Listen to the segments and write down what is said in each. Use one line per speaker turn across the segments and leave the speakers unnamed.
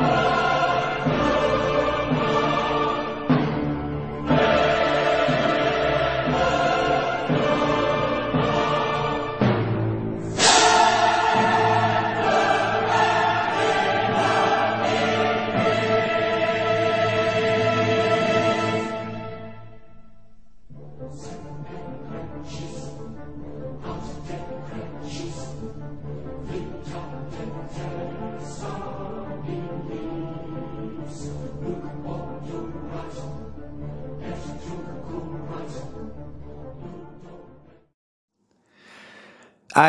やった!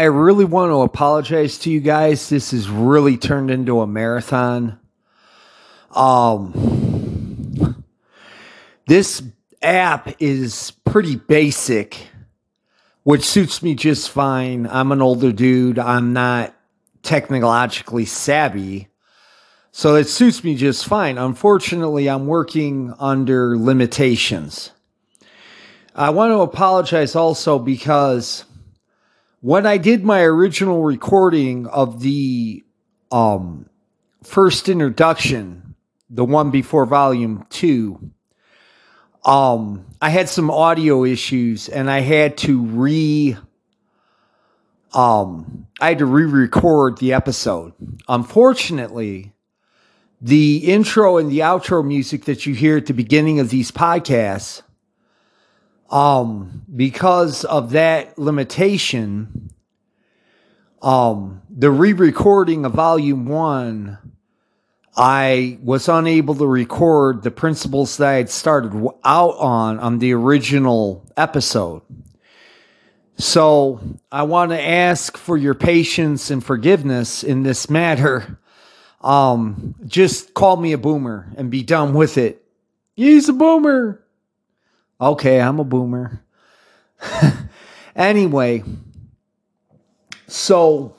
I really want to apologize to you guys. This has really turned into a marathon. Um, this app is pretty basic, which suits me just fine. I'm an older dude. I'm not technologically savvy. So it suits me just fine. Unfortunately, I'm working under limitations. I want to apologize also because when I did my original recording of the um, first introduction, the one before volume two, um, I had some audio issues and I had to re um, I had to re-record the episode. Unfortunately, the intro and the outro music that you hear at the beginning of these podcasts um, because of that limitation, um, the re-recording of volume one, I was unable to record the principles that I had started out on on the original episode. So I want to ask for your patience and forgiveness in this matter. Um, just call me a boomer and be done with it. He's a boomer. Okay, I'm a boomer. anyway, so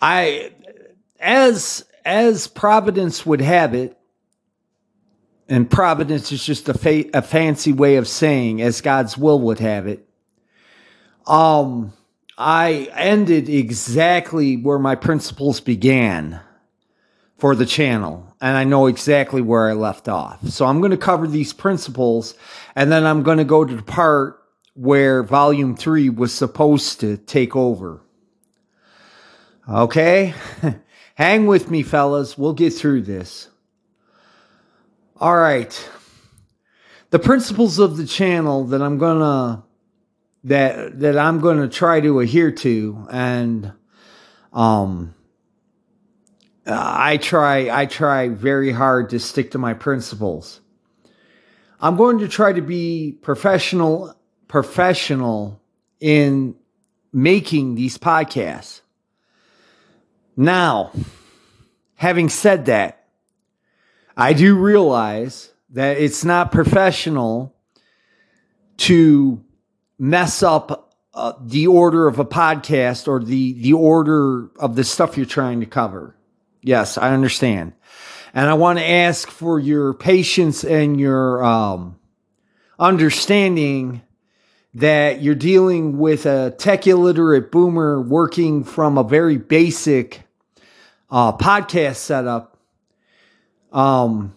I as as providence would have it and providence is just a, fa- a fancy way of saying as God's will would have it. Um I ended exactly where my principles began for the channel and I know exactly where I left off. So I'm going to cover these principles and then I'm going to go to the part where volume three was supposed to take over. Okay? Hang with me, fellas. We'll get through this. All right. The principles of the channel that I'm going to that that I'm going to try to adhere to and um I try I try very hard to stick to my principles. I'm going to try to be professional professional in making these podcasts. Now, having said that, I do realize that it's not professional to mess up uh, the order of a podcast or the the order of the stuff you're trying to cover. Yes, I understand. And I want to ask for your patience and your um, understanding that you're dealing with a tech illiterate boomer working from a very basic uh, podcast setup. Um,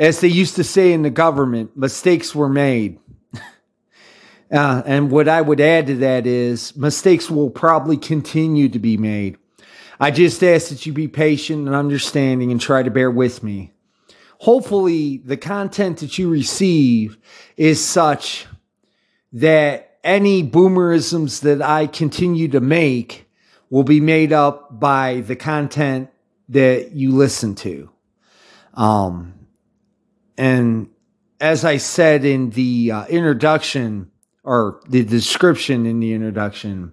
as they used to say in the government, mistakes were made. uh, and what I would add to that is mistakes will probably continue to be made. I just ask that you be patient and understanding and try to bear with me. Hopefully, the content that you receive is such that any boomerisms that I continue to make will be made up by the content that you listen to. Um, and as I said in the uh, introduction or the description in the introduction,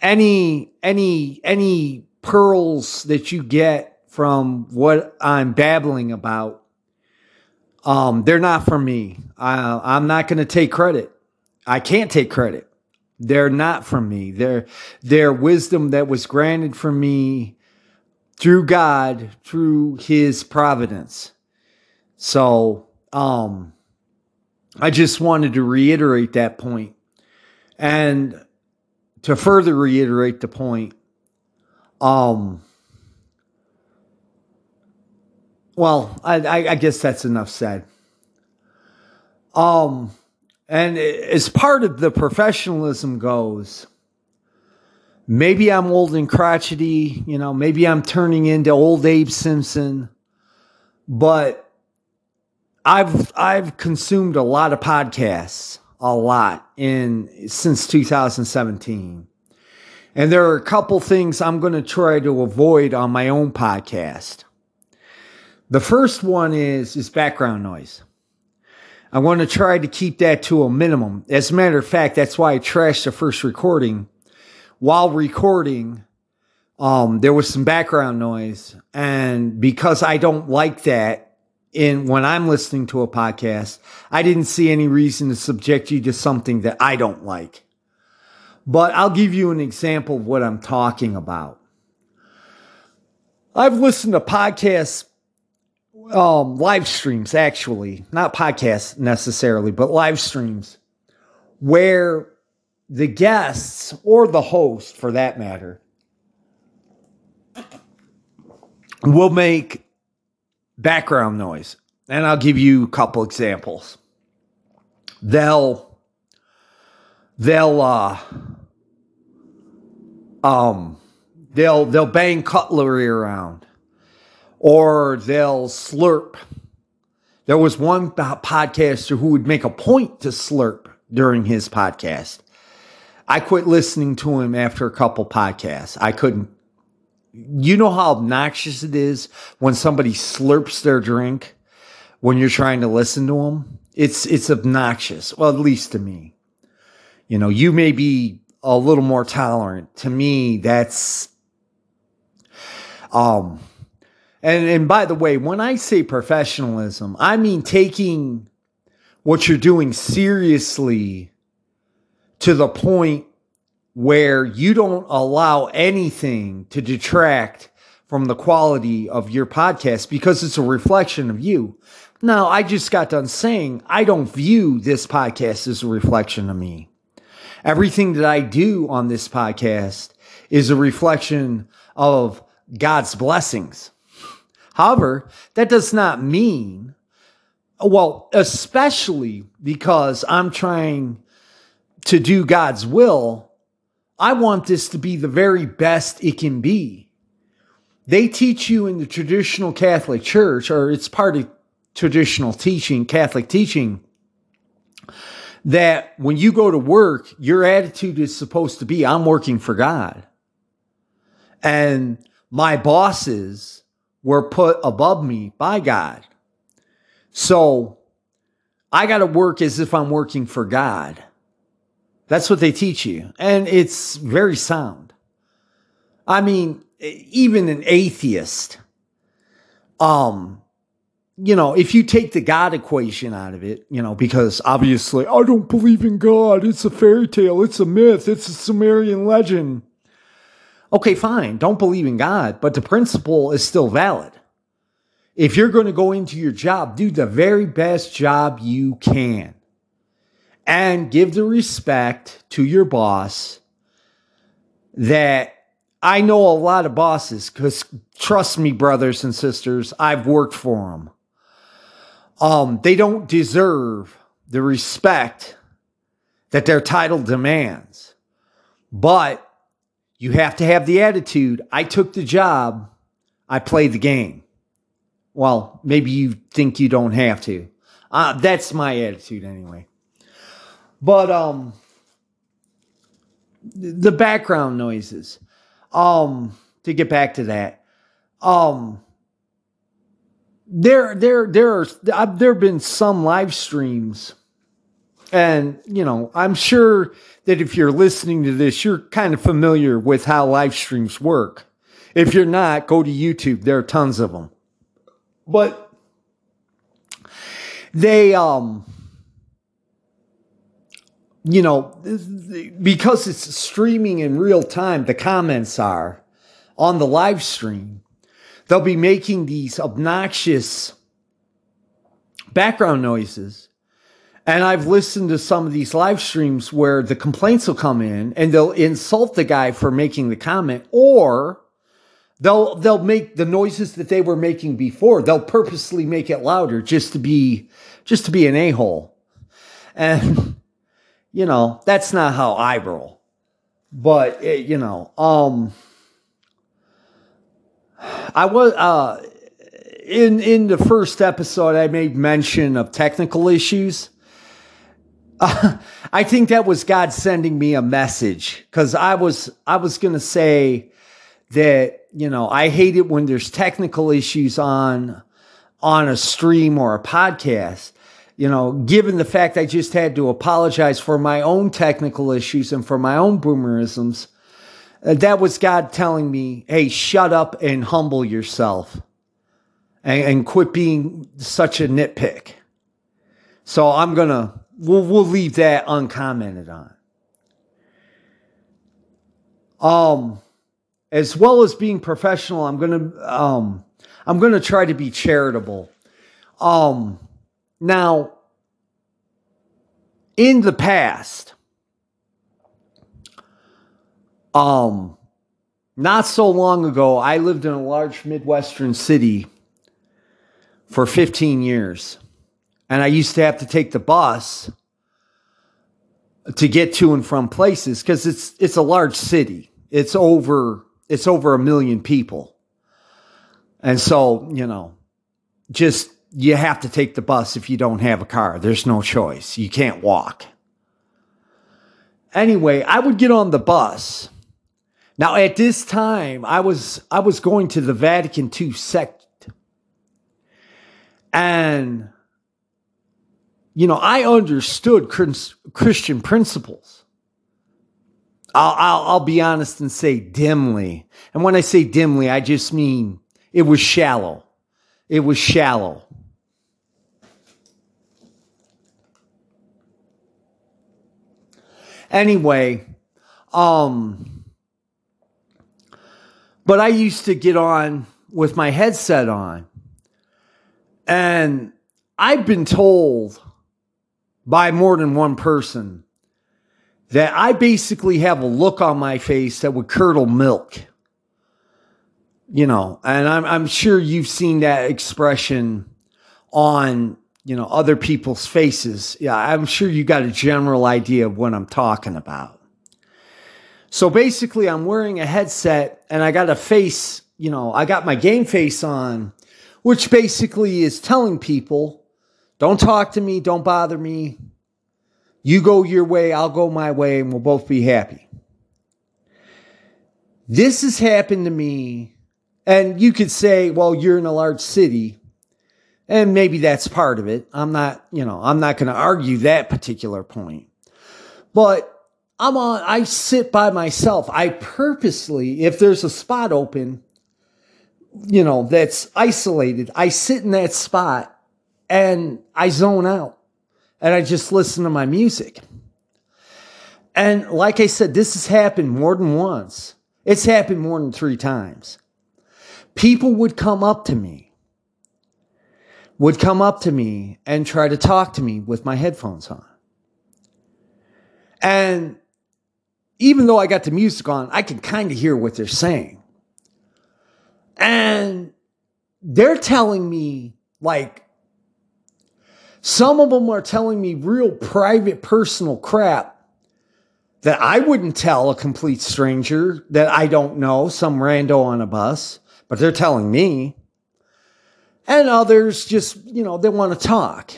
any any any pearls that you get from what I'm babbling about, um, they're not for me. I, I'm not going to take credit. I can't take credit. They're not from me. They're, they're wisdom that was granted for me through God, through his providence. So, um, I just wanted to reiterate that point. And to further reiterate the point, um, well, I, I, I guess that's enough said. Um, and as part of the professionalism goes, maybe I'm old and crotchety, you know, maybe I'm turning into old Abe Simpson, but I've I've consumed a lot of podcasts, a lot in since 2017. And there are a couple things I'm going to try to avoid on my own podcast. The first one is is background noise. I want to try to keep that to a minimum. As a matter of fact, that's why I trashed the first recording. While recording, um, there was some background noise, and because I don't like that in when I'm listening to a podcast, I didn't see any reason to subject you to something that I don't like. But I'll give you an example of what I'm talking about. I've listened to podcasts um, live streams, actually, not podcasts necessarily, but live streams where the guests or the host, for that matter, will make background noise. And I'll give you a couple examples. They'll, they'll, uh, um, they'll, they'll bang cutlery around or they'll slurp. There was one podcaster who would make a point to slurp during his podcast. I quit listening to him after a couple podcasts. I couldn't. You know how obnoxious it is when somebody slurps their drink when you're trying to listen to them? It's it's obnoxious. Well, at least to me. You know, you may be a little more tolerant. To me, that's um and and by the way, when I say professionalism, I mean taking what you're doing seriously to the point where you don't allow anything to detract from the quality of your podcast because it's a reflection of you. Now, I just got done saying I don't view this podcast as a reflection of me. Everything that I do on this podcast is a reflection of God's blessings. However, that does not mean, well, especially because I'm trying to do God's will, I want this to be the very best it can be. They teach you in the traditional Catholic Church, or it's part of traditional teaching, Catholic teaching, that when you go to work, your attitude is supposed to be, I'm working for God. And my bosses were put above me by God. So I got to work as if I'm working for God. That's what they teach you. And it's very sound. I mean, even an atheist, um, you know, if you take the God equation out of it, you know, because obviously I don't believe in God. It's a fairy tale. It's a myth. It's a Sumerian legend. Okay, fine. Don't believe in God, but the principle is still valid. If you're going to go into your job, do the very best job you can and give the respect to your boss that I know a lot of bosses because trust me, brothers and sisters, I've worked for them. Um, they don't deserve the respect that their title demands. But you have to have the attitude. I took the job. I played the game. Well, maybe you think you don't have to. Uh, that's my attitude anyway. But um the background noises. Um to get back to that. Um there there there are there have been some live streams and, you know, I'm sure that if you're listening to this, you're kind of familiar with how live streams work. If you're not, go to YouTube. There are tons of them. But they, um, you know, because it's streaming in real time, the comments are on the live stream. They'll be making these obnoxious background noises and I've listened to some of these live streams where the complaints will come in and they'll insult the guy for making the comment, or they'll they'll make the noises that they were making before. They'll purposely make it louder just to be just to be an a hole, and you know that's not how I roll. But it, you know, um, I was uh in in the first episode I made mention of technical issues. Uh, I think that was God sending me a message because I was I was gonna say that you know I hate it when there's technical issues on on a stream or a podcast. You know, given the fact I just had to apologize for my own technical issues and for my own boomerisms, that was God telling me, "Hey, shut up and humble yourself." and, and quit being such a nitpick. So I'm gonna we'll we'll leave that uncommented on. Um, as well as being professional, I'm gonna um I'm gonna try to be charitable. Um, now in the past, um, not so long ago, I lived in a large Midwestern city for 15 years. And I used to have to take the bus to get to and from places because it's it's a large city. It's over it's over a million people. And so, you know, just you have to take the bus if you don't have a car. There's no choice. You can't walk. Anyway, I would get on the bus. Now at this time, I was I was going to the Vatican II sect and, you know, I understood Christian principles. I'll, I'll, I'll be honest and say dimly. And when I say dimly, I just mean it was shallow. It was shallow. Anyway, um, but I used to get on with my headset on and I've been told by more than one person that I basically have a look on my face that would curdle milk. You know, and I'm, I'm sure you've seen that expression on, you know, other people's faces. Yeah, I'm sure you got a general idea of what I'm talking about. So basically, I'm wearing a headset and I got a face, you know, I got my game face on which basically is telling people don't talk to me, don't bother me. You go your way, I'll go my way, and we'll both be happy. This has happened to me, and you could say, well, you're in a large city, and maybe that's part of it. I'm not, you know, I'm not going to argue that particular point. But I'm on, I sit by myself. I purposely, if there's a spot open, you know, that's isolated. I sit in that spot and I zone out and I just listen to my music. And like I said, this has happened more than once. It's happened more than three times. People would come up to me, would come up to me and try to talk to me with my headphones on. And even though I got the music on, I can kind of hear what they're saying. And they're telling me, like, some of them are telling me real private, personal crap that I wouldn't tell a complete stranger that I don't know, some rando on a bus, but they're telling me. And others just, you know, they want to talk.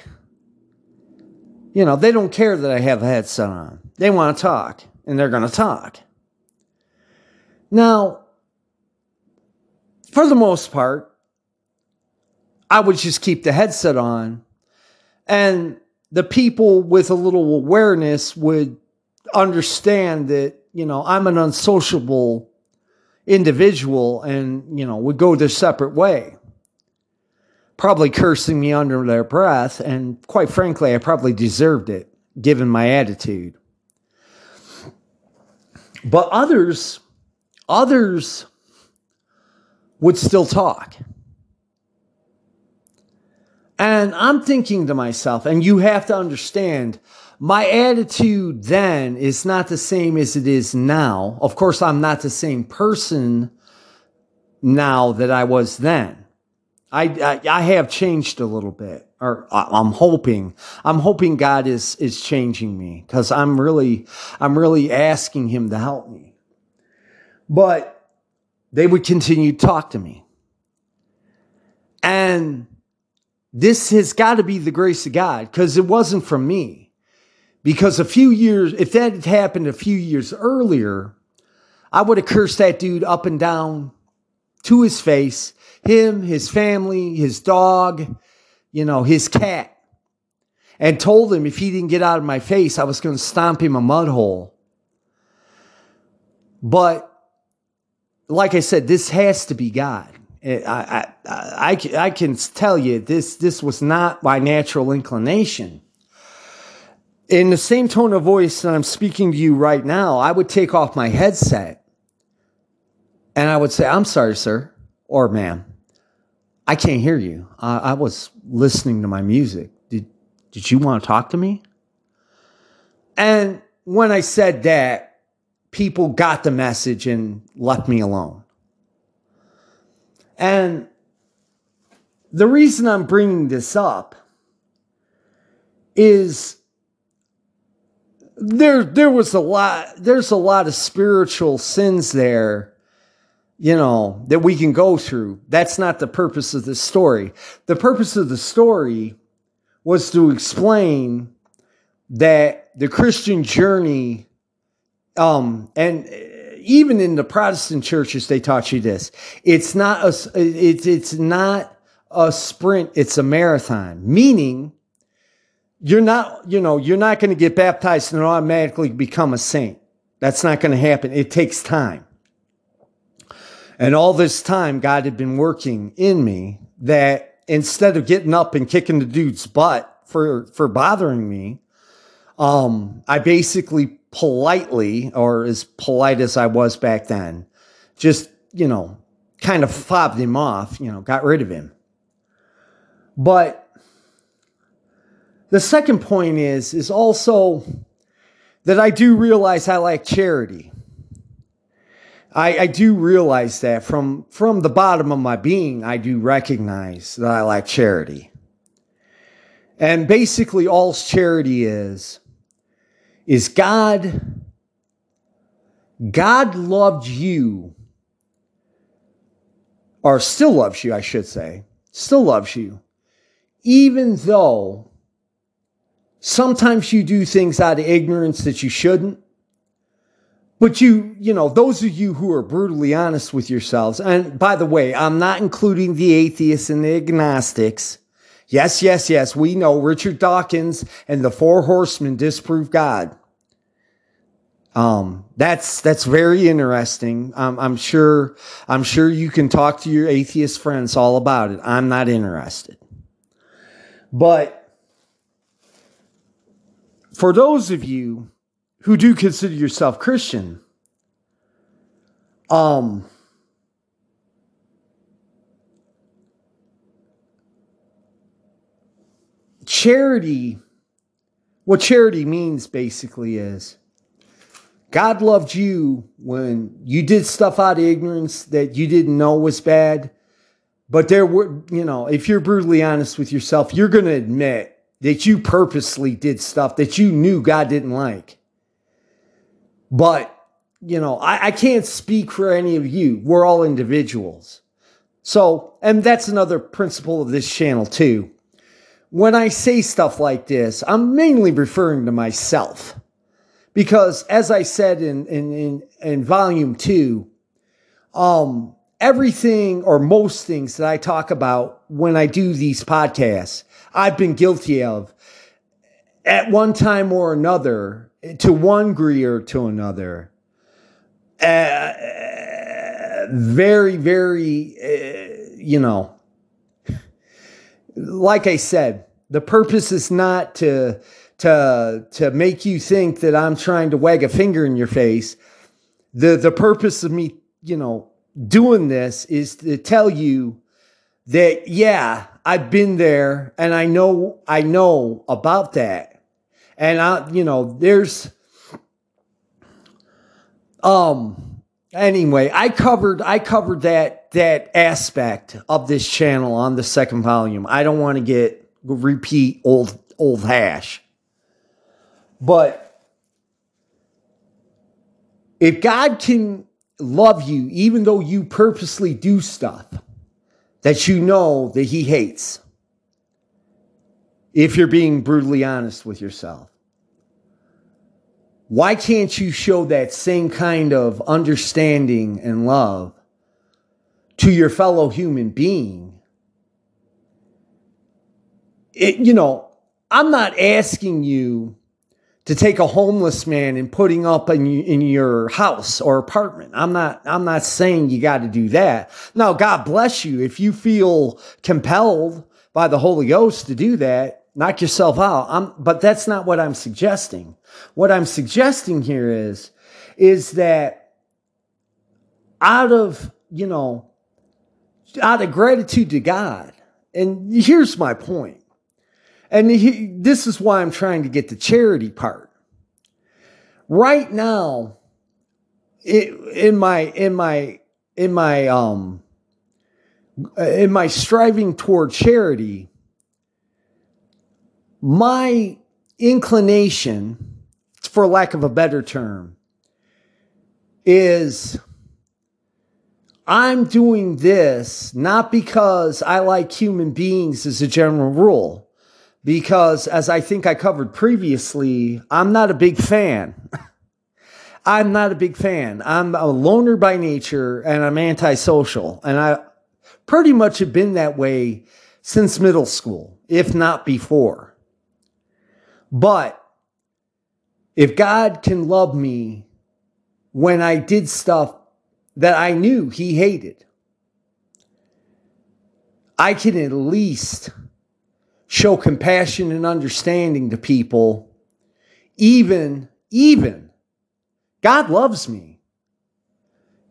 You know, they don't care that I have a headset on. They want to talk, and they're going to talk. Now, for the most part, I would just keep the headset on. And the people with a little awareness would understand that, you know, I'm an unsociable individual and, you know, would go their separate way. Probably cursing me under their breath. And quite frankly, I probably deserved it given my attitude. But others, others, would still talk. And I'm thinking to myself, and you have to understand, my attitude then is not the same as it is now. Of course, I'm not the same person now that I was then. I, I, I have changed a little bit, or I'm hoping. I'm hoping God is is changing me because I'm really I'm really asking Him to help me. But they would continue to talk to me, and this has got to be the grace of God because it wasn't from me. Because a few years, if that had happened a few years earlier, I would have cursed that dude up and down to his face, him, his family, his dog, you know, his cat, and told him if he didn't get out of my face, I was going to stomp him a mud hole. But like I said, this has to be God. Eh, I, I, I, I can tell you this, this was not my natural inclination. In the same tone of voice that I'm speaking to you right now, I would take off my headset and I would say, I'm sorry, sir, or ma'am, I can't hear you. I, I was listening to my music. Did, did you want to talk to me? And when I said that, people got the message and left me alone. And the reason I'm bringing this up is there there was a lot there's a lot of spiritual sins there you know, that we can go through. That's not the purpose of the story. The purpose of the story was to explain that the Christian journey, um, and even in the Protestant churches, they taught you this. It's not a, it's, it's not a sprint. It's a marathon, meaning you're not, you know, you're not going to get baptized and automatically become a saint. That's not going to happen. It takes time. And all this time, God had been working in me that instead of getting up and kicking the dude's butt for, for bothering me, um, I basically politely, or as polite as I was back then, just, you know, kind of fobbed him off, you know, got rid of him. But the second point is, is also that I do realize I like charity. I, I do realize that from from the bottom of my being, I do recognize that I lack charity. And basically, all charity is is God. God loved you, or still loves you, I should say, still loves you, even though sometimes you do things out of ignorance that you shouldn't but you, you know, those of you who are brutally honest with yourselves, and by the way, I'm not including the atheists and the agnostics. Yes, yes, yes, we know Richard Dawkins and the Four Horsemen disprove God. Um, that's that's very interesting. Um, I'm sure I'm sure you can talk to your atheist friends all about it. I'm not interested. But for those of you who do consider yourself Christian, um, charity, what charity means basically is God loved you when you did stuff out of ignorance that you didn't know was bad. But there were, you know, if you're brutally honest with yourself, you're going to admit that you purposely did stuff that you knew God didn't like. But, you know, I, I can't speak for any of you. We're all individuals. So, and that's another principle of this channel too. When I say stuff like this, I'm mainly referring to myself. Because as I said in, in, in, in volume two, um, everything or most things that I talk about when I do these podcasts, I've been guilty of at one time or another to one degree or to another. Uh, very, very, uh, you know, like I said, the purpose is not to to to make you think that I'm trying to wag a finger in your face. The the purpose of me, you know, doing this is to tell you that yeah, I've been there and I know I know about that. And I, you know, there's, um, anyway, I covered I covered that that aspect of this channel on the second volume. I don't want to get repeat old old hash. But if God can love you even though you purposely do stuff that you know that he hates, if you're being brutally honest with yourself, why can't you show that same kind of understanding and love to your fellow human being? It, you know, I'm not asking you to take a homeless man and putting up in, in your house or apartment. I'm not, I'm not saying you got to do that. Now, God bless you. If you feel compelled by the Holy Ghost to do that, knock yourself out. I'm, but that's not what I'm suggesting. What I'm suggesting here is, is that out of, you know, out of gratitude to God, and here's my point. And he, this is why I'm trying to get the charity part. Right now, it, in my in my in my um in my striving toward charity, my inclination, for lack of a better term, is I'm doing this not because I like human beings as a general rule, because as I think I covered previously, I'm not a big fan. I'm not a big fan. I'm a loner by nature and I'm antisocial. And I pretty much have been that way since middle school, if not before. But if God can love me when I did stuff that I knew He hated, I can at least show compassion and understanding to people, even, even. God loves me.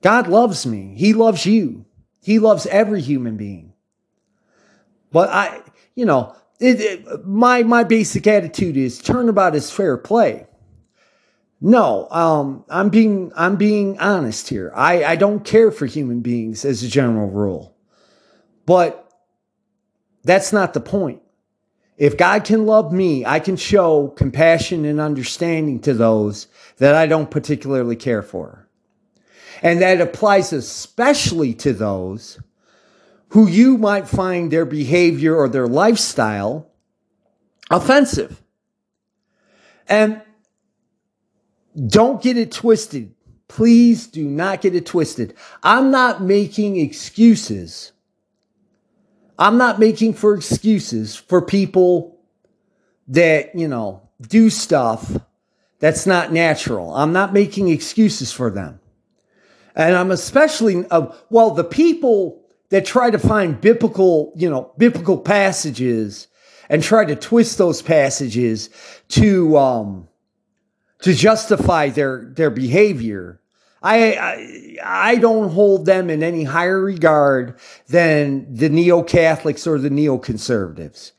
God loves me. He loves you. He loves every human being. But I, you know, it, it, my my basic attitude is turnabout is fair play. No, um, I'm being I'm being honest here. I, I don't care for human beings as a general rule, but that's not the point. If God can love me, I can show compassion and understanding to those that I don't particularly care for. And that applies especially to those who you might find their behavior or their lifestyle offensive. And don't get it twisted. Please do not get it twisted. I'm not making excuses. I'm not making for excuses for people that, you know, do stuff that's not natural. I'm not making excuses for them. And I'm especially, uh, well, the people that try to find biblical, you know, biblical passages and try to twist those passages to um, to justify their their behavior. I, I, I don't hold them in any higher regard than the neo Catholics or the neo conservatives.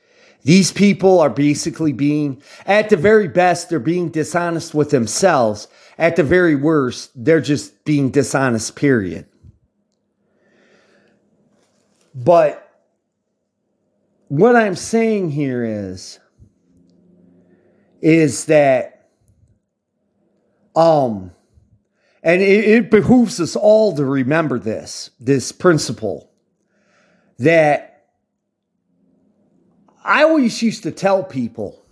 These people are basically being, at the very best, they're being dishonest with themselves. At the very worst, they're just being dishonest, period. But what I'm saying here is, is that, um, and it, it behooves us all to remember this, this principle that I always used to tell people,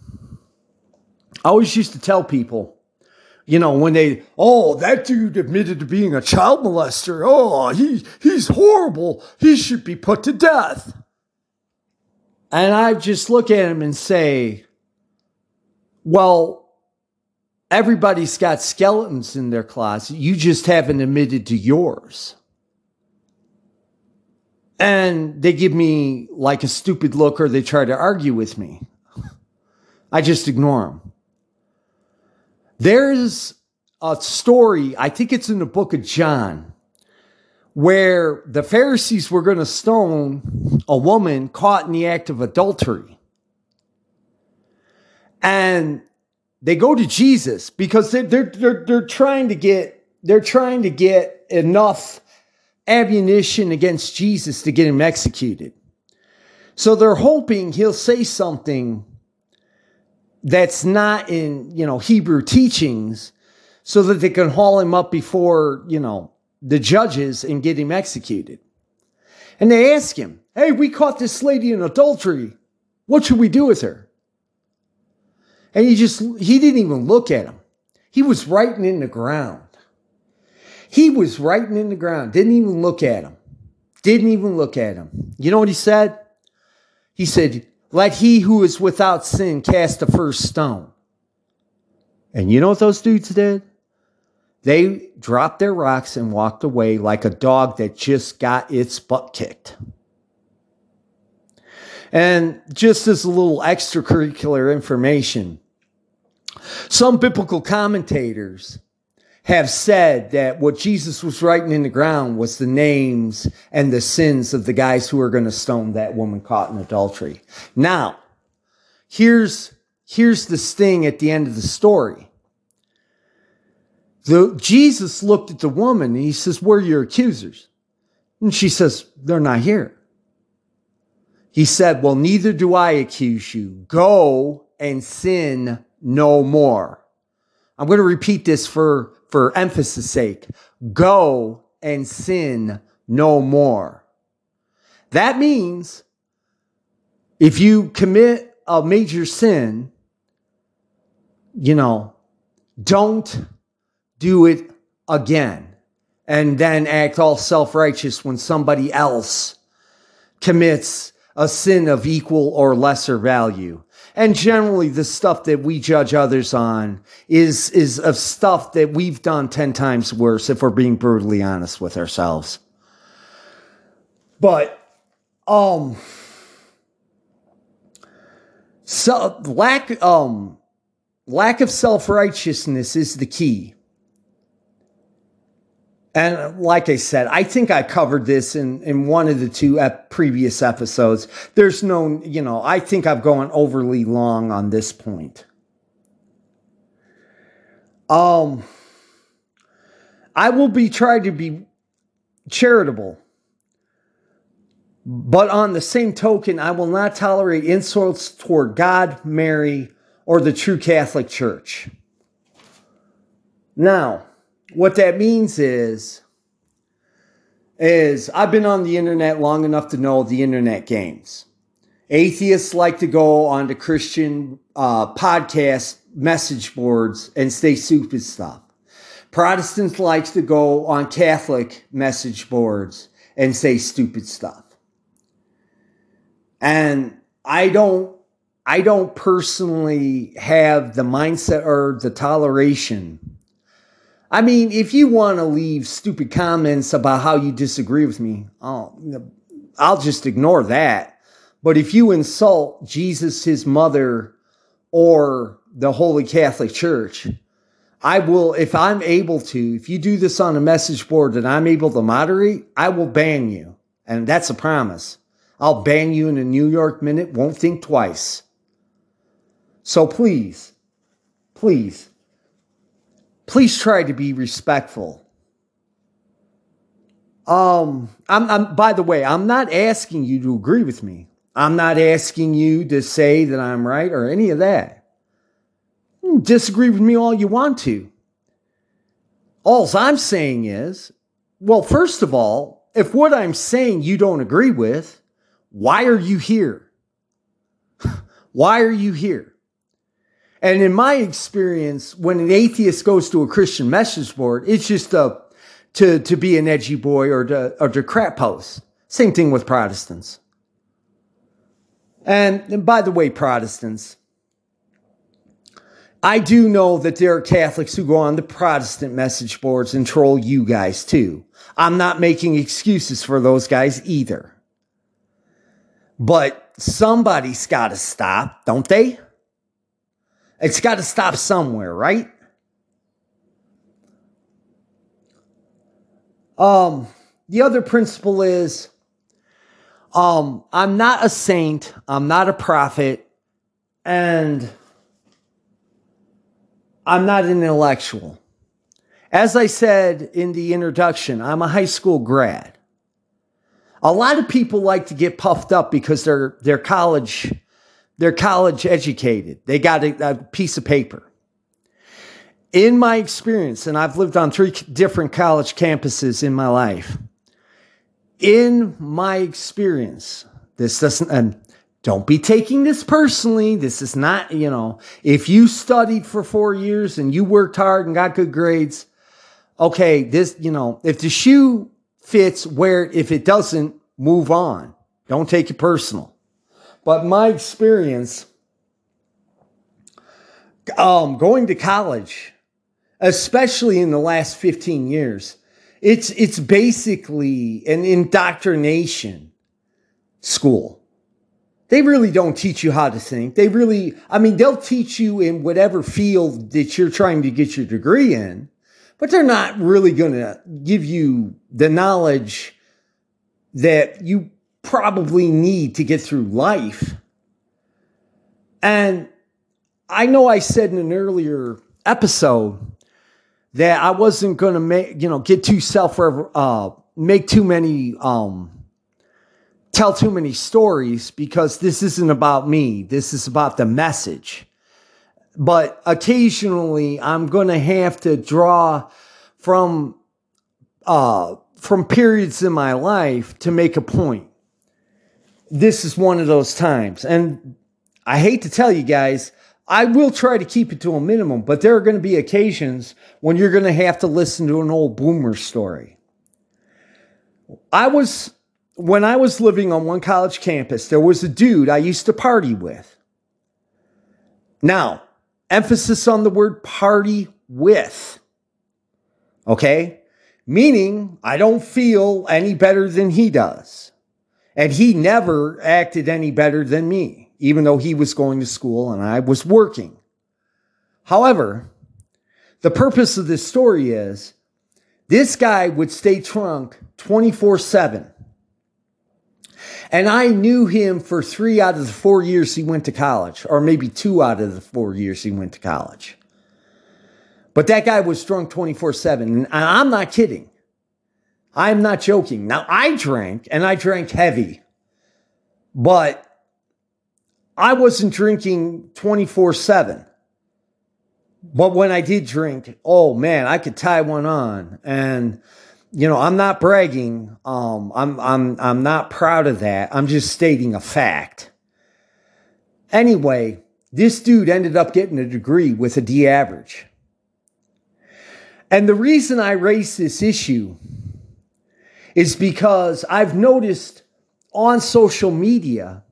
I always used to tell people, you know, when they, oh, that dude admitted to being a child molester. Oh, he, he's horrible. He should be put to death. And I just look at him and say, well, everybody's got skeletons in their closet. You just haven't admitted to yours. And they give me like a stupid look or they try to argue with me. I just ignore them. There's a story, I think it's in the book of John, where the Pharisees were going to stone a woman caught in the act of adultery. And they go to Jesus because they're, they're, they're, they're trying to get they're trying to get enough ammunition against Jesus to get him executed. So they're hoping he'll say something that's not in, you know, Hebrew teachings so that they can haul him up before, you know, the judges and get him executed. And they ask him, Hey, we caught this lady in adultery. What should we do with her? And he just, he didn't even look at him. He was writing in the ground. He was writing in the ground, didn't even look at him. Didn't even look at him. You know what he said? He said, Let he who is without sin cast the first stone. And you know what those dudes did? They dropped their rocks and walked away like a dog that just got its butt kicked. And just as a little extracurricular information, some biblical commentators have said that what Jesus was writing in the ground was the names and the sins of the guys who were going to stone that woman caught in adultery. Now, here's, here's the sting at the end of the story. The, Jesus looked at the woman and he says, Where are your accusers? And she says, They're not here. He said, Well, neither do I accuse you. Go and sin no more. I'm going to repeat this for, for emphasis sake. Go and sin no more. That means if you commit a major sin, you know, don't do it again and then act all self righteous when somebody else commits a sin of equal or lesser value. And generally the stuff that we judge others on is, is of stuff that we've done 10 times worse if we're being brutally honest with ourselves. But, um, so lack, um, lack of self righteousness is the key. And like I said, I think I covered this in, in one of the two ep- previous episodes. There's no, you know, I think I've gone overly long on this point. Um, I will be trying to be charitable, but on the same token, I will not tolerate insults toward God, Mary, or the true Catholic Church. Now, what that means is is I've been on the internet long enough to know the internet games. Atheists like to go onto Christian uh, podcast message boards and say stupid stuff. Protestants like to go on Catholic message boards and say stupid stuff. And I don't I don't personally have the mindset or the toleration I mean, if you want to leave stupid comments about how you disagree with me, I'll, I'll just ignore that. But if you insult Jesus, his mother, or the Holy Catholic Church, I will, if I'm able to, if you do this on a message board that I'm able to moderate, I will ban you. And that's a promise. I'll ban you in a New York minute, won't think twice. So please, please please try to be respectful. Um, I'm, I'm, by the way, I'm not asking you to agree with me. I'm not asking you to say that I'm right or any of that. Disagree with me all you want to. All I'm saying is, well, first of all, if what I'm saying you don't agree with, why are you here? why are you here? And in my experience, when an atheist goes to a Christian message board, it's just a, to, to be an edgy boy or to, or to crap post. Same thing with Protestants. And, and by the way, Protestants, I do know that there are Catholics who go on the Protestant message boards and troll you guys too. I'm not making excuses for those guys either. But somebody's got to stop, don't they? It's got to stop somewhere, right? Um, the other principle is um, I'm not a saint, I'm not a prophet, and I'm not an intellectual. As I said in the introduction, I'm a high school grad. A lot of people like to get puffed up because they're they're college they're college educated. They got a, a piece of paper. In my experience, and I've lived on three different college campuses in my life. In my experience, this doesn't and don't be taking this personally. This is not, you know, if you studied for four years and you worked hard and got good grades, okay, this, you know, if the shoe fits, wear it. If it doesn't, move on. Don't take it personal. But my experience, um, going to college, especially in the last 15 years, it's it's basically an indoctrination school. They really don't teach you how to think. They really, I mean, they'll teach you in whatever field that you're trying to get your degree in, but they're not really going to give you the knowledge that you probably need to get through life. And I know I said in an earlier episode that I wasn't going to make, you know, get too self, uh, make too many, um, tell too many stories because this isn't about me. This is about the message. But occasionally I'm going to have to draw from, uh, from periods in my life to make a point. This is one of those times. And I hate to tell you guys, I will try to keep it to a minimum, but there are going to be occasions when you're going to have to listen to an old boomer story. I was, when I was living on one college campus, there was a dude I used to party with. Now, emphasis on the word party with. Okay? meaning I don't feel any better than he does. And he never acted any better than me, even though he was going to school and I was working. However, the purpose of this story is this guy would stay drunk 24 7. And I knew him for three out of the four years he went to college, or maybe two out of the four years he went to college. But that guy was drunk 24 7. And I'm not kidding. I'm not joking. Now, I drank and I drank heavy, but I wasn't drinking 24 7. But when I did drink, oh man, I could tie one on. And, you know, I'm not bragging. Um, I'm, I'm, I'm not proud of that. I'm just stating a fact. Anyway, this dude ended up getting a degree with a D average. And the reason I raise this issue is because I've noticed on social media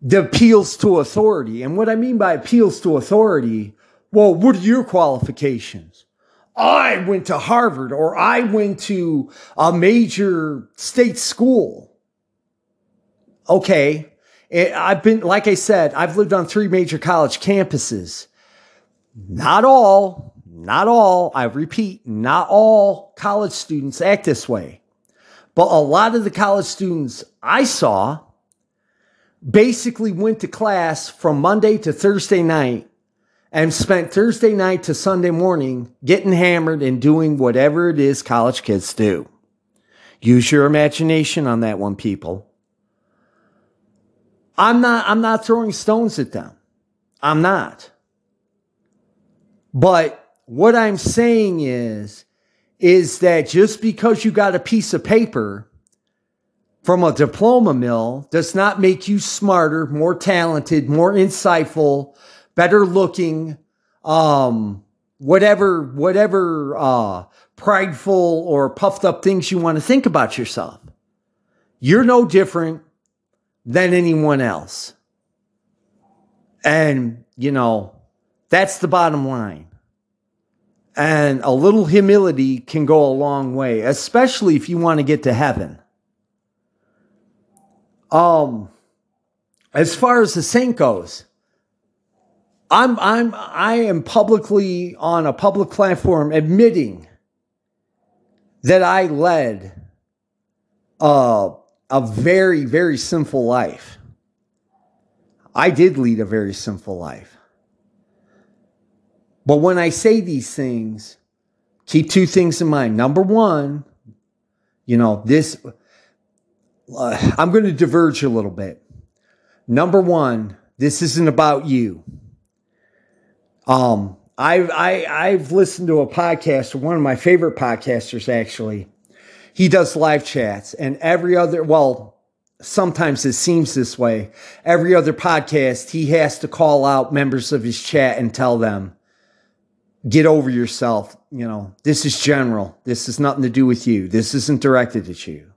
the appeals to authority. And what I mean by appeals to authority, well, what are your qualifications? I went to Harvard or I went to a major state school. Okay. I've been, like I said, I've lived on three major college campuses. Not all, not all, I repeat, not all college students act this way. But a lot of the college students I saw basically went to class from Monday to Thursday night and spent Thursday night to Sunday morning getting hammered and doing whatever it is college kids do. Use your imagination on that one, people. I'm not, I'm not throwing stones at them. I'm not. But what I'm saying is, is that just because you got a piece of paper from a diploma mill does not make you smarter, more talented, more insightful, better looking, um, whatever, whatever, uh, prideful or puffed up things you want to think about yourself. You're no different than anyone else. And, you know, that's the bottom line. And a little humility can go a long way, especially if you want to get to heaven. Um, as far as the saint goes, I'm I'm I am publicly on a public platform admitting that I led a, a very, very sinful life. I did lead a very sinful life. But when I say these things, keep two things in mind. Number one, you know, this, uh, I'm going to diverge a little bit. Number one, this isn't about you. Um, I've I, I've listened to a podcast, one of my favorite podcasters actually. He does live chats, and every other well, sometimes it seems this way. Every other podcast, he has to call out members of his chat and tell them, "Get over yourself." You know, this is general. This has nothing to do with you. This isn't directed at you.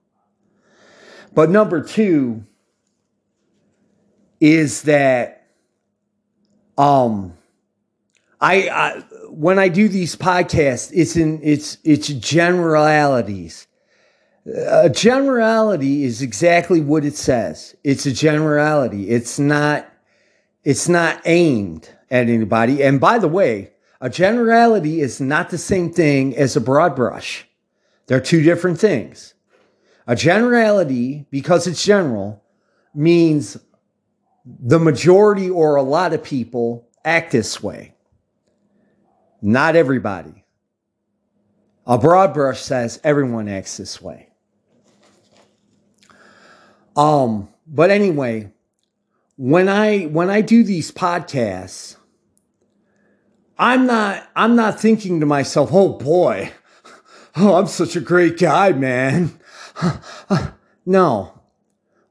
But number two is that um I, I when I do these podcasts, it's in it's it's generalities. A generality is exactly what it says. It's a generality. It's not it's not aimed at anybody. And by the way, a generality is not the same thing as a broad brush. They're two different things. A generality, because it's general, means the majority or a lot of people act this way. Not everybody. A broad brush says everyone acts this way. Um, but anyway, when I when I do these podcasts, I'm not I'm not thinking to myself, "Oh boy, oh, I'm such a great guy, man." no.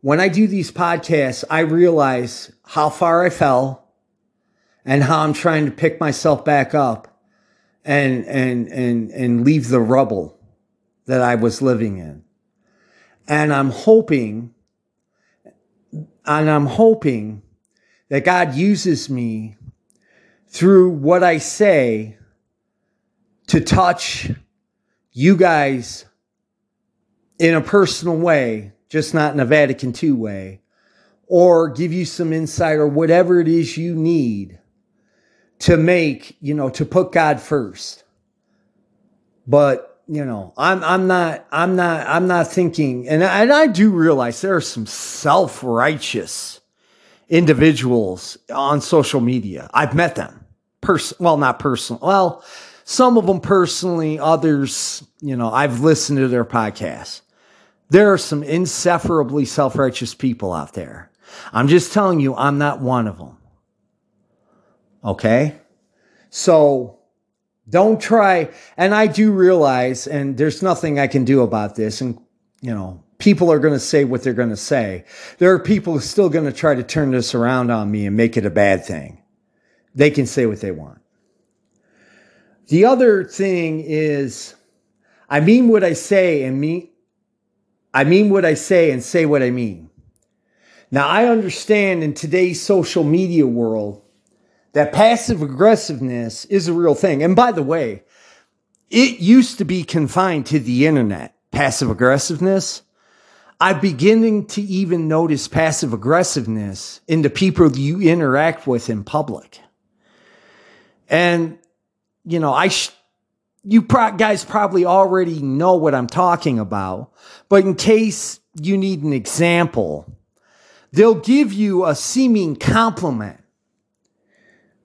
When I do these podcasts, I realize how far I fell and how I'm trying to pick myself back up and and and and leave the rubble that I was living in. And I'm hoping and I'm hoping that God uses me through what I say to touch you guys in a personal way, just not in a Vatican II way, or give you some insight or whatever it is you need to make, you know, to put God first. But, you know, I'm I'm not I'm not I'm not thinking and I, and I do realize there are some self-righteous individuals on social media. I've met them. Person well, not personal. Well, some of them personally, others, you know, I've listened to their podcasts. There are some insufferably self-righteous people out there. I'm just telling you, I'm not one of them. Okay. So don't try. And I do realize, and there's nothing I can do about this. And, you know, people are going to say what they're going to say. There are people still going to try to turn this around on me and make it a bad thing. They can say what they want. The other thing is, I mean what I say and mean, I mean what I say and say what I mean. Now, I understand in today's social media world, that passive aggressiveness is a real thing. And by the way, it used to be confined to the internet, passive aggressiveness. I'm beginning to even notice passive aggressiveness in the people you interact with in public. And, you know, I, sh- you pro- guys probably already know what I'm talking about, but in case you need an example, they'll give you a seeming compliment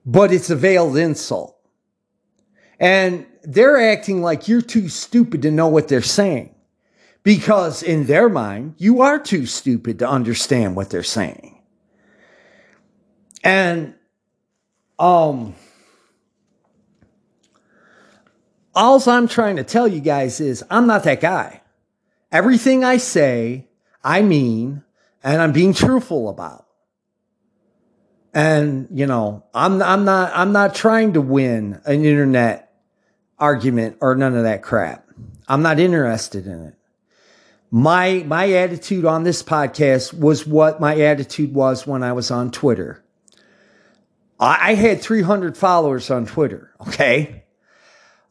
but it's a veiled insult. And they're acting like you're too stupid to know what they're saying. Because in their mind, you are too stupid to understand what they're saying. And um all I'm trying to tell you guys is I'm not that guy. Everything I say, I mean, and I'm being truthful about. And you know, I'm I'm not I'm not trying to win an internet argument or none of that crap. I'm not interested in it. My my attitude on this podcast was what my attitude was when I was on Twitter. I, I had 300 followers on Twitter. Okay,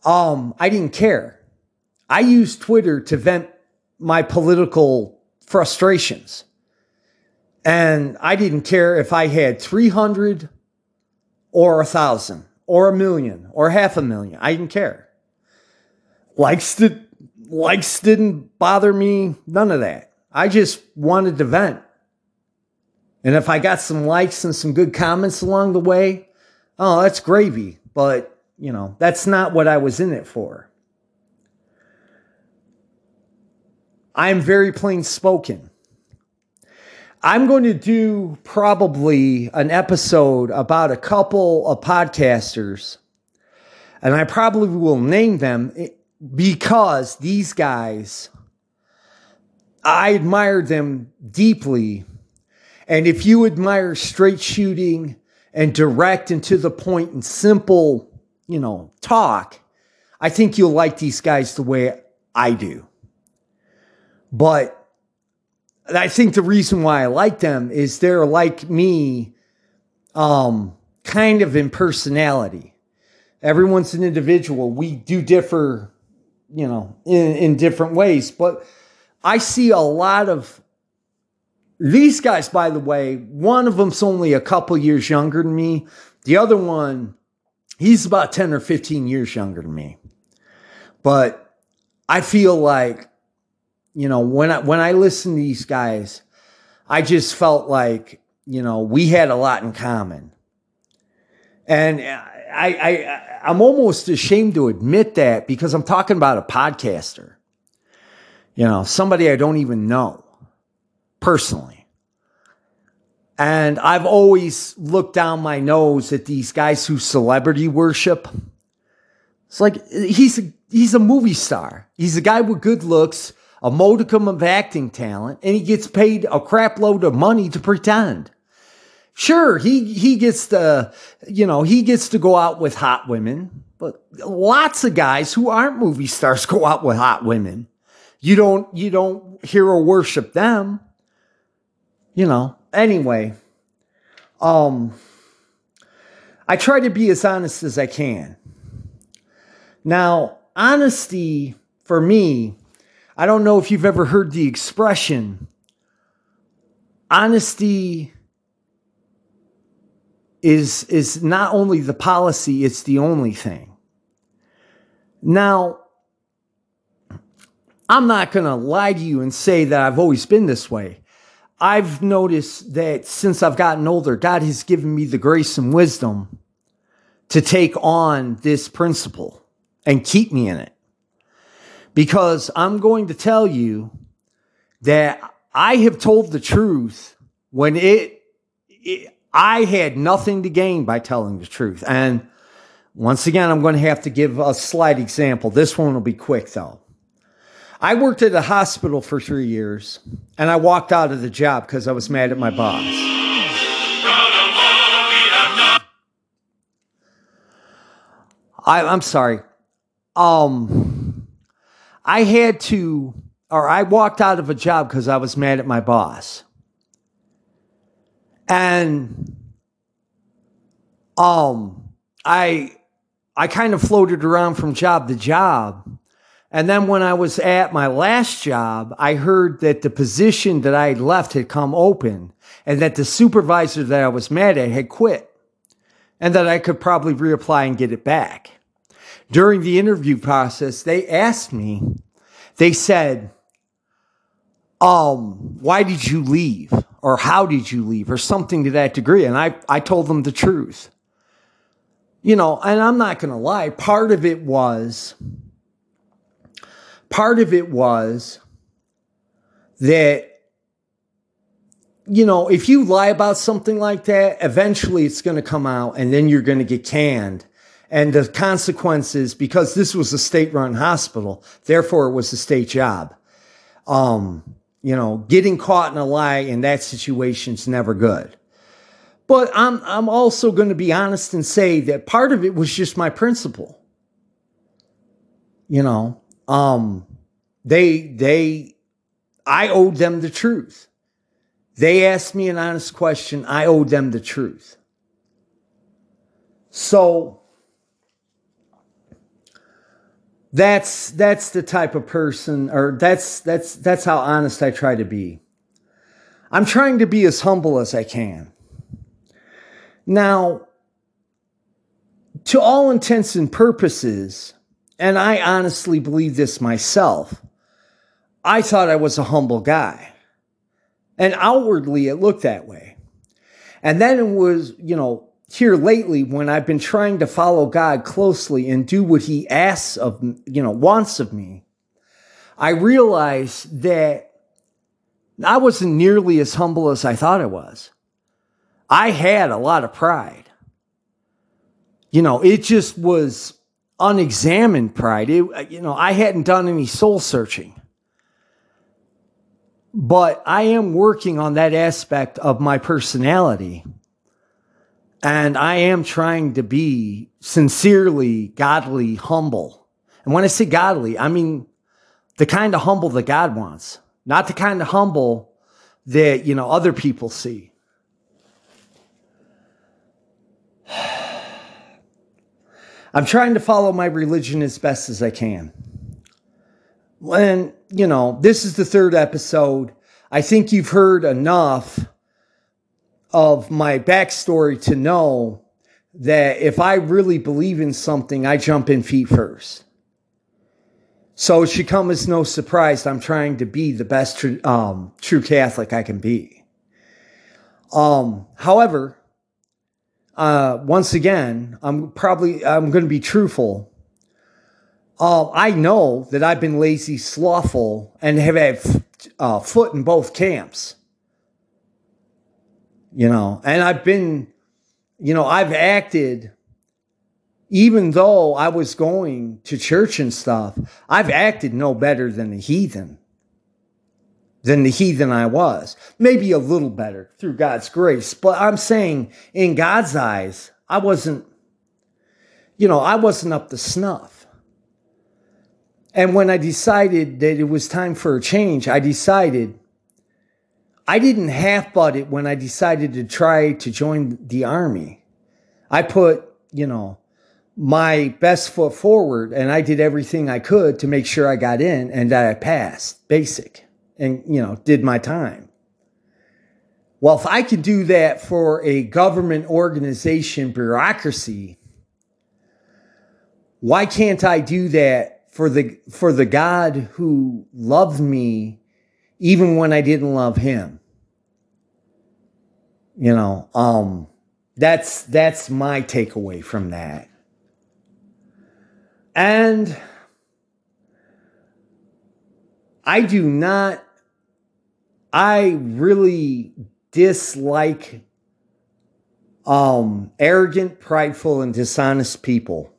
um, I didn't care. I used Twitter to vent my political frustrations. And I didn't care if I had 300 or a thousand or a million or half a million. I didn't care. Likes did, likes didn't bother me. None of that. I just wanted to vent. And if I got some likes and some good comments along the way, oh, that's gravy. But you know, that's not what I was in it for. I'm very plain spoken. I'm going to do probably an episode about a couple of podcasters, and I probably will name them eh, because these guys, I admire them deeply. And if you admire straight shooting and direct and to the point and simple, you know, talk, I think you'll like these guys the way I do. But I think the reason why I like them is they're like me, um, kind of in personality. Everyone's an individual. We do differ, you know, in, in different ways. But I see a lot of these guys, by the way, one of them's only a couple years younger than me. The other one, he's about 10 or 15 years younger than me. But I feel like you know, when I when I listen to these guys, I just felt like, you know, we had a lot in common. And I, I I'm almost ashamed to admit that because I'm talking about a podcaster. You know, somebody I don't even know personally. And I've always looked down my nose at these guys who celebrity worship. It's like he's a, he's a movie star. He's a guy with good looks a modicum of acting talent, and he gets paid a crap load of money to pretend. Sure, he he gets to, you know, he gets to go out with hot women, but lots of guys who aren't movie stars go out with hot women. You don't you don't hear or worship them. You know. Anyway, um I try to be as honest as I can. Now, honesty for me I don't know if you've ever heard the expression honesty is is not only the policy it's the only thing now i'm not going to lie to you and say that i've always been this way i've noticed that since i've gotten older god has given me the grace and wisdom to take on this principle and keep me in it because I'm going to tell you that I have told the truth when it, it, I had nothing to gain by telling the truth. And once again, I'm going to have to give a slight example. This one will be quick though. I worked at a hospital for three years and I walked out of the job because I was mad at my boss. I, I'm sorry. Um, I had to, or I walked out of a job because I was mad at my boss. And um, I I kind of floated around from job to job. And then when I was at my last job, I heard that the position that I had left had come open and that the supervisor that I was mad at had quit and that I could probably reapply and get it back during the interview process, they asked me, they said, um, why did you leave? Or how did you leave? Or something to that degree. And I, I told them the truth. You know, and I'm not going to lie. Part of it was, part of it was that, you know, if you lie about something like that, eventually it's going to come out and then you're going to get canned and the consequences, because this was a state run hospital, therefore it was a state job. Um, you know, getting caught in a lie in that situation is never good. But I'm, I'm also going to be honest and say that part of it was just my principle. You know, um, they, they, I owed them the truth. They asked me an honest question. I owed them the truth. So, that's that's the type of person or that's that's that's how honest I try to be. I'm trying to be as humble as I can. Now, to all intents and purposes, and I honestly believe this myself, I thought I was a humble guy. And outwardly, it looked that way. And then it was, you know, here lately when I've been trying to follow God closely and do what he asks of you know wants of me I realized that I wasn't nearly as humble as I thought I was I had a lot of pride you know it just was unexamined pride it, uh, you know I hadn't done any soul searching but I am working on that aspect of my personality and I am trying to be sincerely, godly, humble. And when I say godly, I mean the kind of humble that God wants, not the kind of humble that, you know, other people see. I'm trying to follow my religion as best as I can. When, you know, this is the third episode. I think you've heard enough of my backstory to know that if I really believe in something, I jump in feet first. So it should come as no surprise I'm trying to be the best true, um, true Catholic I can be. Um, however, uh, once again, I'm probably I'm going to be truthful. Uh, I know that I've been lazy, slothful, and have had uh, foot in both camps you know, and I've been, you know, I've acted, even though I was going to church and stuff, I've acted no better than the heathen, than the heathen I was. Maybe a little better through God's grace, but I'm saying in God's eyes, I wasn't, you know, I wasn't up to snuff. And when I decided that it was time for a change, I decided I didn't half butt it when I decided to try to join the army. I put, you know, my best foot forward and I did everything I could to make sure I got in and that I passed basic and, you know, did my time. Well, if I could do that for a government organization bureaucracy, why can't I do that for the for the God who loved me even when I didn't love him. You know, um, that's that's my takeaway from that. And I do not I really dislike um arrogant, prideful and dishonest people.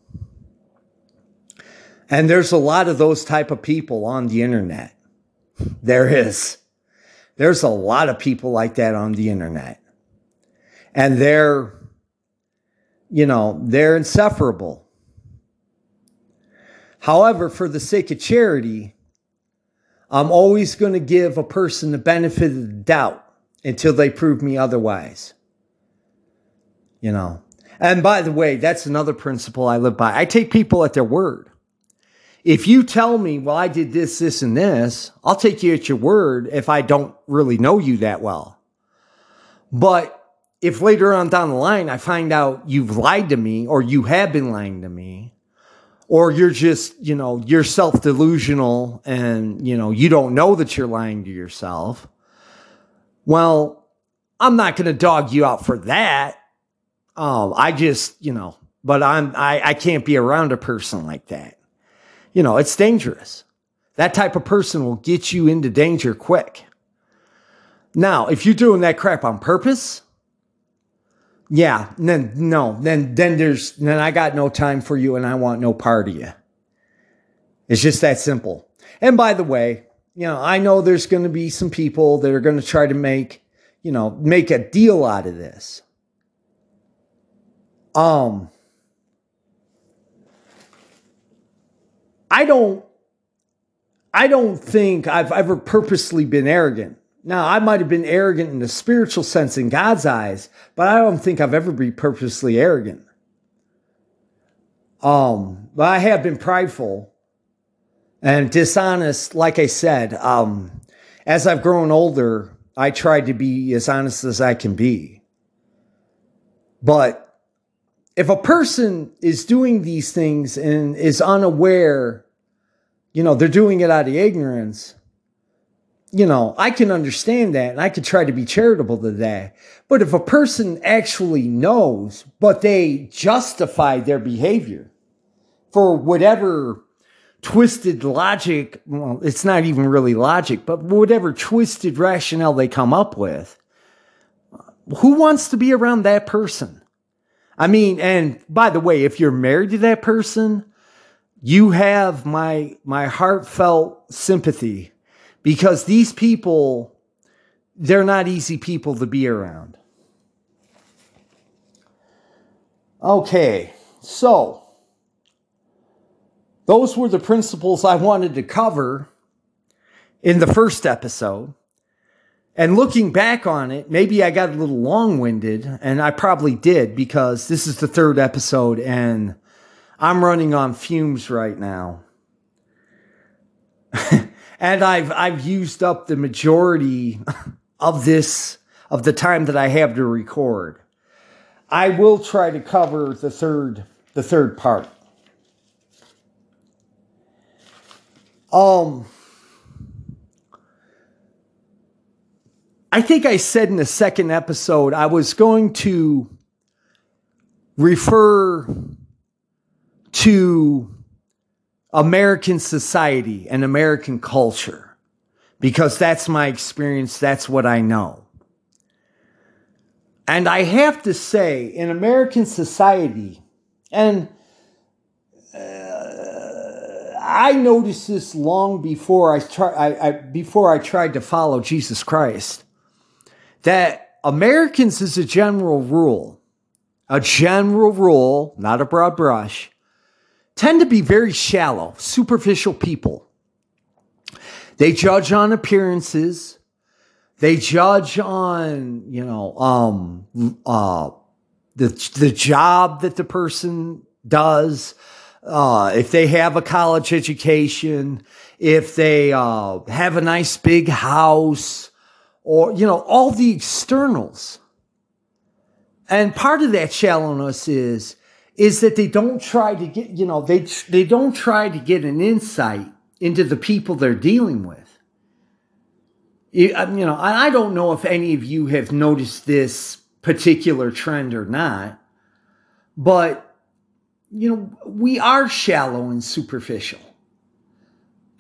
And there's a lot of those type of people on the internet. There is. There's a lot of people like that on the internet. And they're, you know, they're insufferable. However, for the sake of charity, I'm always going to give a person the benefit of the doubt until they prove me otherwise. You know. And by the way, that's another principle I live by. I take people at their word. If you tell me, well, I did this, this, and this, I'll take you at your word if I don't really know you that well. But if later on down the line I find out you've lied to me or you have been lying to me, or you're just, you know, you're self delusional and, you know, you don't know that you're lying to yourself, well, I'm not going to dog you out for that. Um, I just, you know, but I'm, I, I can't be around a person like that you know, it's dangerous. That type of person will get you into danger quick. Now, if you're doing that crap on purpose, yeah, then no, then then there's then I got no time for you and I want no part of you. It's just that simple. And by the way, you know, I know there's going to be some people that are going to try to make, you know, make a deal out of this. Um I don't I don't think I've ever purposely been arrogant. Now, I might have been arrogant in a spiritual sense in God's eyes, but I don't think I've ever been purposely arrogant. Um, but I have been prideful and dishonest. Like I said, um, as I've grown older, I tried to be as honest as I can be. But if a person is doing these things and is unaware, you know, they're doing it out of ignorance, you know, I can understand that and I could try to be charitable to that. But if a person actually knows, but they justify their behavior for whatever twisted logic, well, it's not even really logic, but whatever twisted rationale they come up with, who wants to be around that person? I mean, and by the way, if you're married to that person, you have my my heartfelt sympathy because these people they're not easy people to be around. Okay, so those were the principles I wanted to cover in the first episode. And looking back on it, maybe I got a little long winded, and I probably did because this is the third episode and I'm running on fumes right now. and I've I've used up the majority of this of the time that I have to record. I will try to cover the third the third part. Um I think I said in the second episode I was going to refer to American society and American culture because that's my experience, that's what I know. And I have to say, in American society, and uh, I noticed this long before I, try, I, I before I tried to follow Jesus Christ, that Americans, as a general rule, a general rule, not a broad brush, tend to be very shallow, superficial people. They judge on appearances. They judge on, you know, um, uh, the, the job that the person does, uh, if they have a college education, if they uh, have a nice big house, or, you know, all the externals. And part of that shallowness is is that they don't try to get, you know, they, they don't try to get an insight into the people they're dealing with. You, um, you know, I don't know if any of you have noticed this particular trend or not, but, you know, we are shallow and superficial.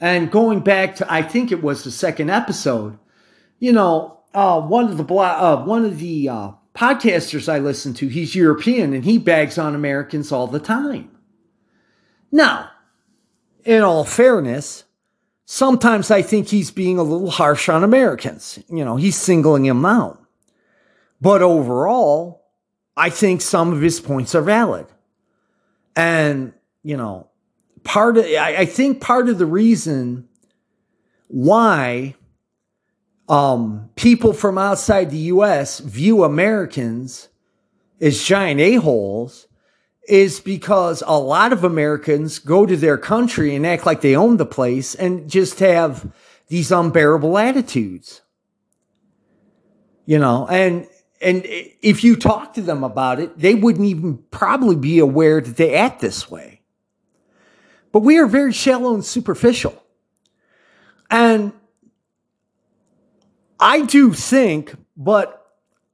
And going back to, I think it was the second episode, you know, uh, one of the, uh, one of the, uh, podcasters I listen to, he's European and he bags on Americans all the time. Now, in all fairness, sometimes I think he's being a little harsh on Americans. You know, he's singling them out. But overall, I think some of his points are valid. And, you know, part of, I, I think part of the reason why um, people from outside the US view Americans as giant a-holes is because a lot of Americans go to their country and act like they own the place and just have these unbearable attitudes. You know, and and if you talk to them about it, they wouldn't even probably be aware that they act this way. But we are very shallow and superficial. And I do think, but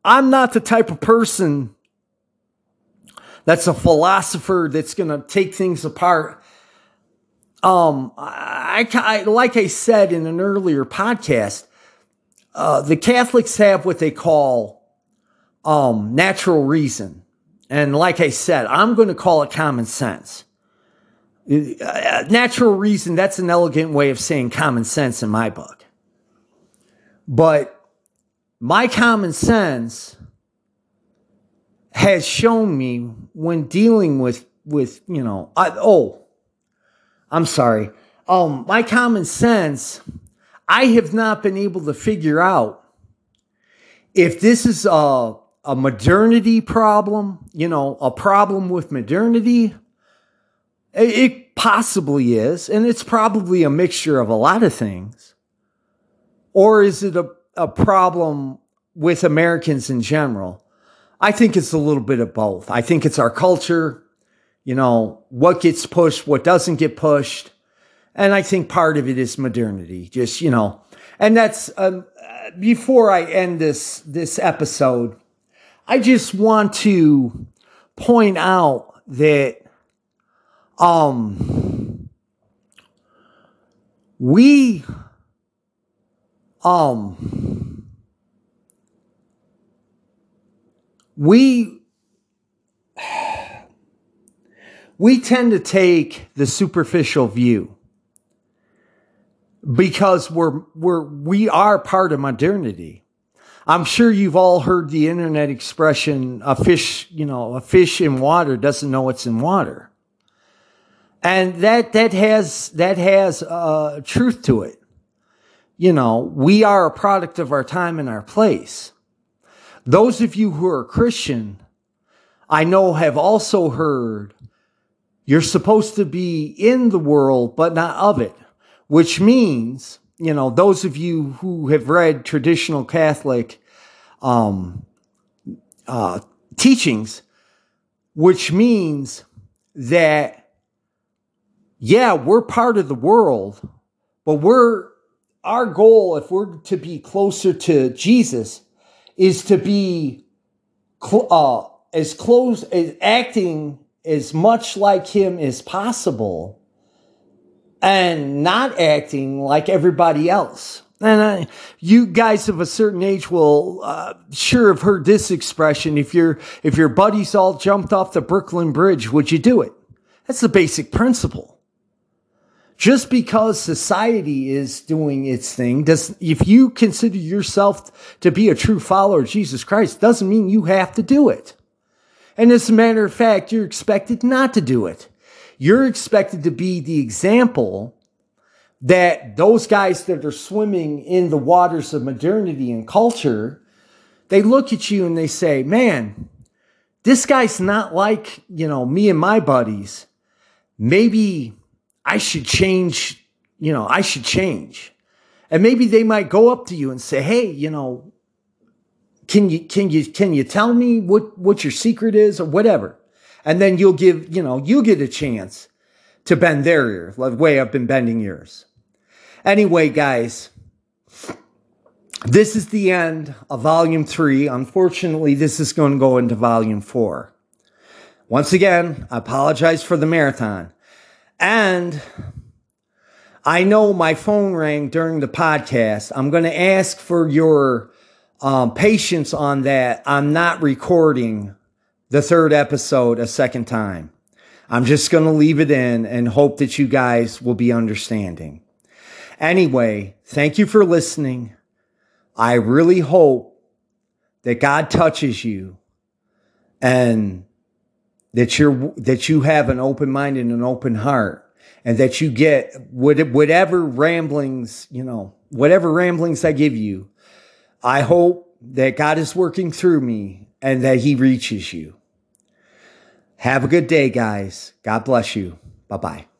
I'm not the type of person that's a philosopher that's going to take things apart. Um, I, I, like I said in an earlier podcast, uh, the Catholics have what they call um, natural reason. And like I said, I'm going to call it common sense. Uh, natural reason, that's an elegant way of saying common sense in my book. But my common sense has shown me when dealing with with you know I, oh i'm sorry. Um my common sense i have not been able to figure out if this is a a modernity problem you know a problem with modernity. It, it possibly is and it's probably a mixture of a lot of things or is it a, a problem with Americans in general? I think it's a little bit of both. I think it's our culture, you know, what gets pushed, what doesn't get pushed. And I think part of it is modernity, just, you know, and that's um, before I end this this episode. I just want to point out that um we um we we tend to take the superficial view because we're we're we are part of modernity. I'm sure you've all heard the internet expression a fish, you know, a fish in water doesn't know it's in water. And that that has that has uh, truth to it. You know, we are a product of our time and our place. Those of you who are Christian, I know have also heard you're supposed to be in the world, but not of it which means, you know, those of you who have read traditional Catholic um, uh, teachings, which means that, yeah, we're part of the world, but we're, our goal, if we're to be closer to Jesus, is to be cl- uh, as close as acting as much like him as possible and not acting like everybody else. And uh, you guys of a certain age will uh, sure have heard this expression. If your if your buddies all jumped off the Brooklyn Bridge, would you do it? That's the basic principle. Just because society is doing its thing, does if you consider yourself to be a true follower of Jesus Christ, doesn't mean you have to do it. And as a matter of fact, you're expected not to do it. You're expected to be the example that those guys that are swimming in the waters of modernity and culture, they look at you and they say, man, this guy's not like, you know, me and my buddies. Maybe I should change, you know, I should change. And maybe they might go up to you and say, hey, you know, can you can you can you tell me what what your secret is or whatever? and then you'll give, you know, you get a chance to bend their ear, like way I've been bending yours. Anyway, guys, this is the end of volume three. Unfortunately, this is going to go into volume four. Once again, I apologize for the marathon. And I know my phone rang during the podcast. I'm going to ask for your um, patience on that. I'm not recording the third episode a second time. I'm just going to leave it in and hope that you guys will be understanding. Anyway, thank you for listening. I really hope that God touches you and that you're that you have an open mind and an open heart and that you get whatever ramblings, you know, whatever ramblings I give you. I hope that God is working through me and that he reaches you. Have a good day, guys. God bless you. Bye bye.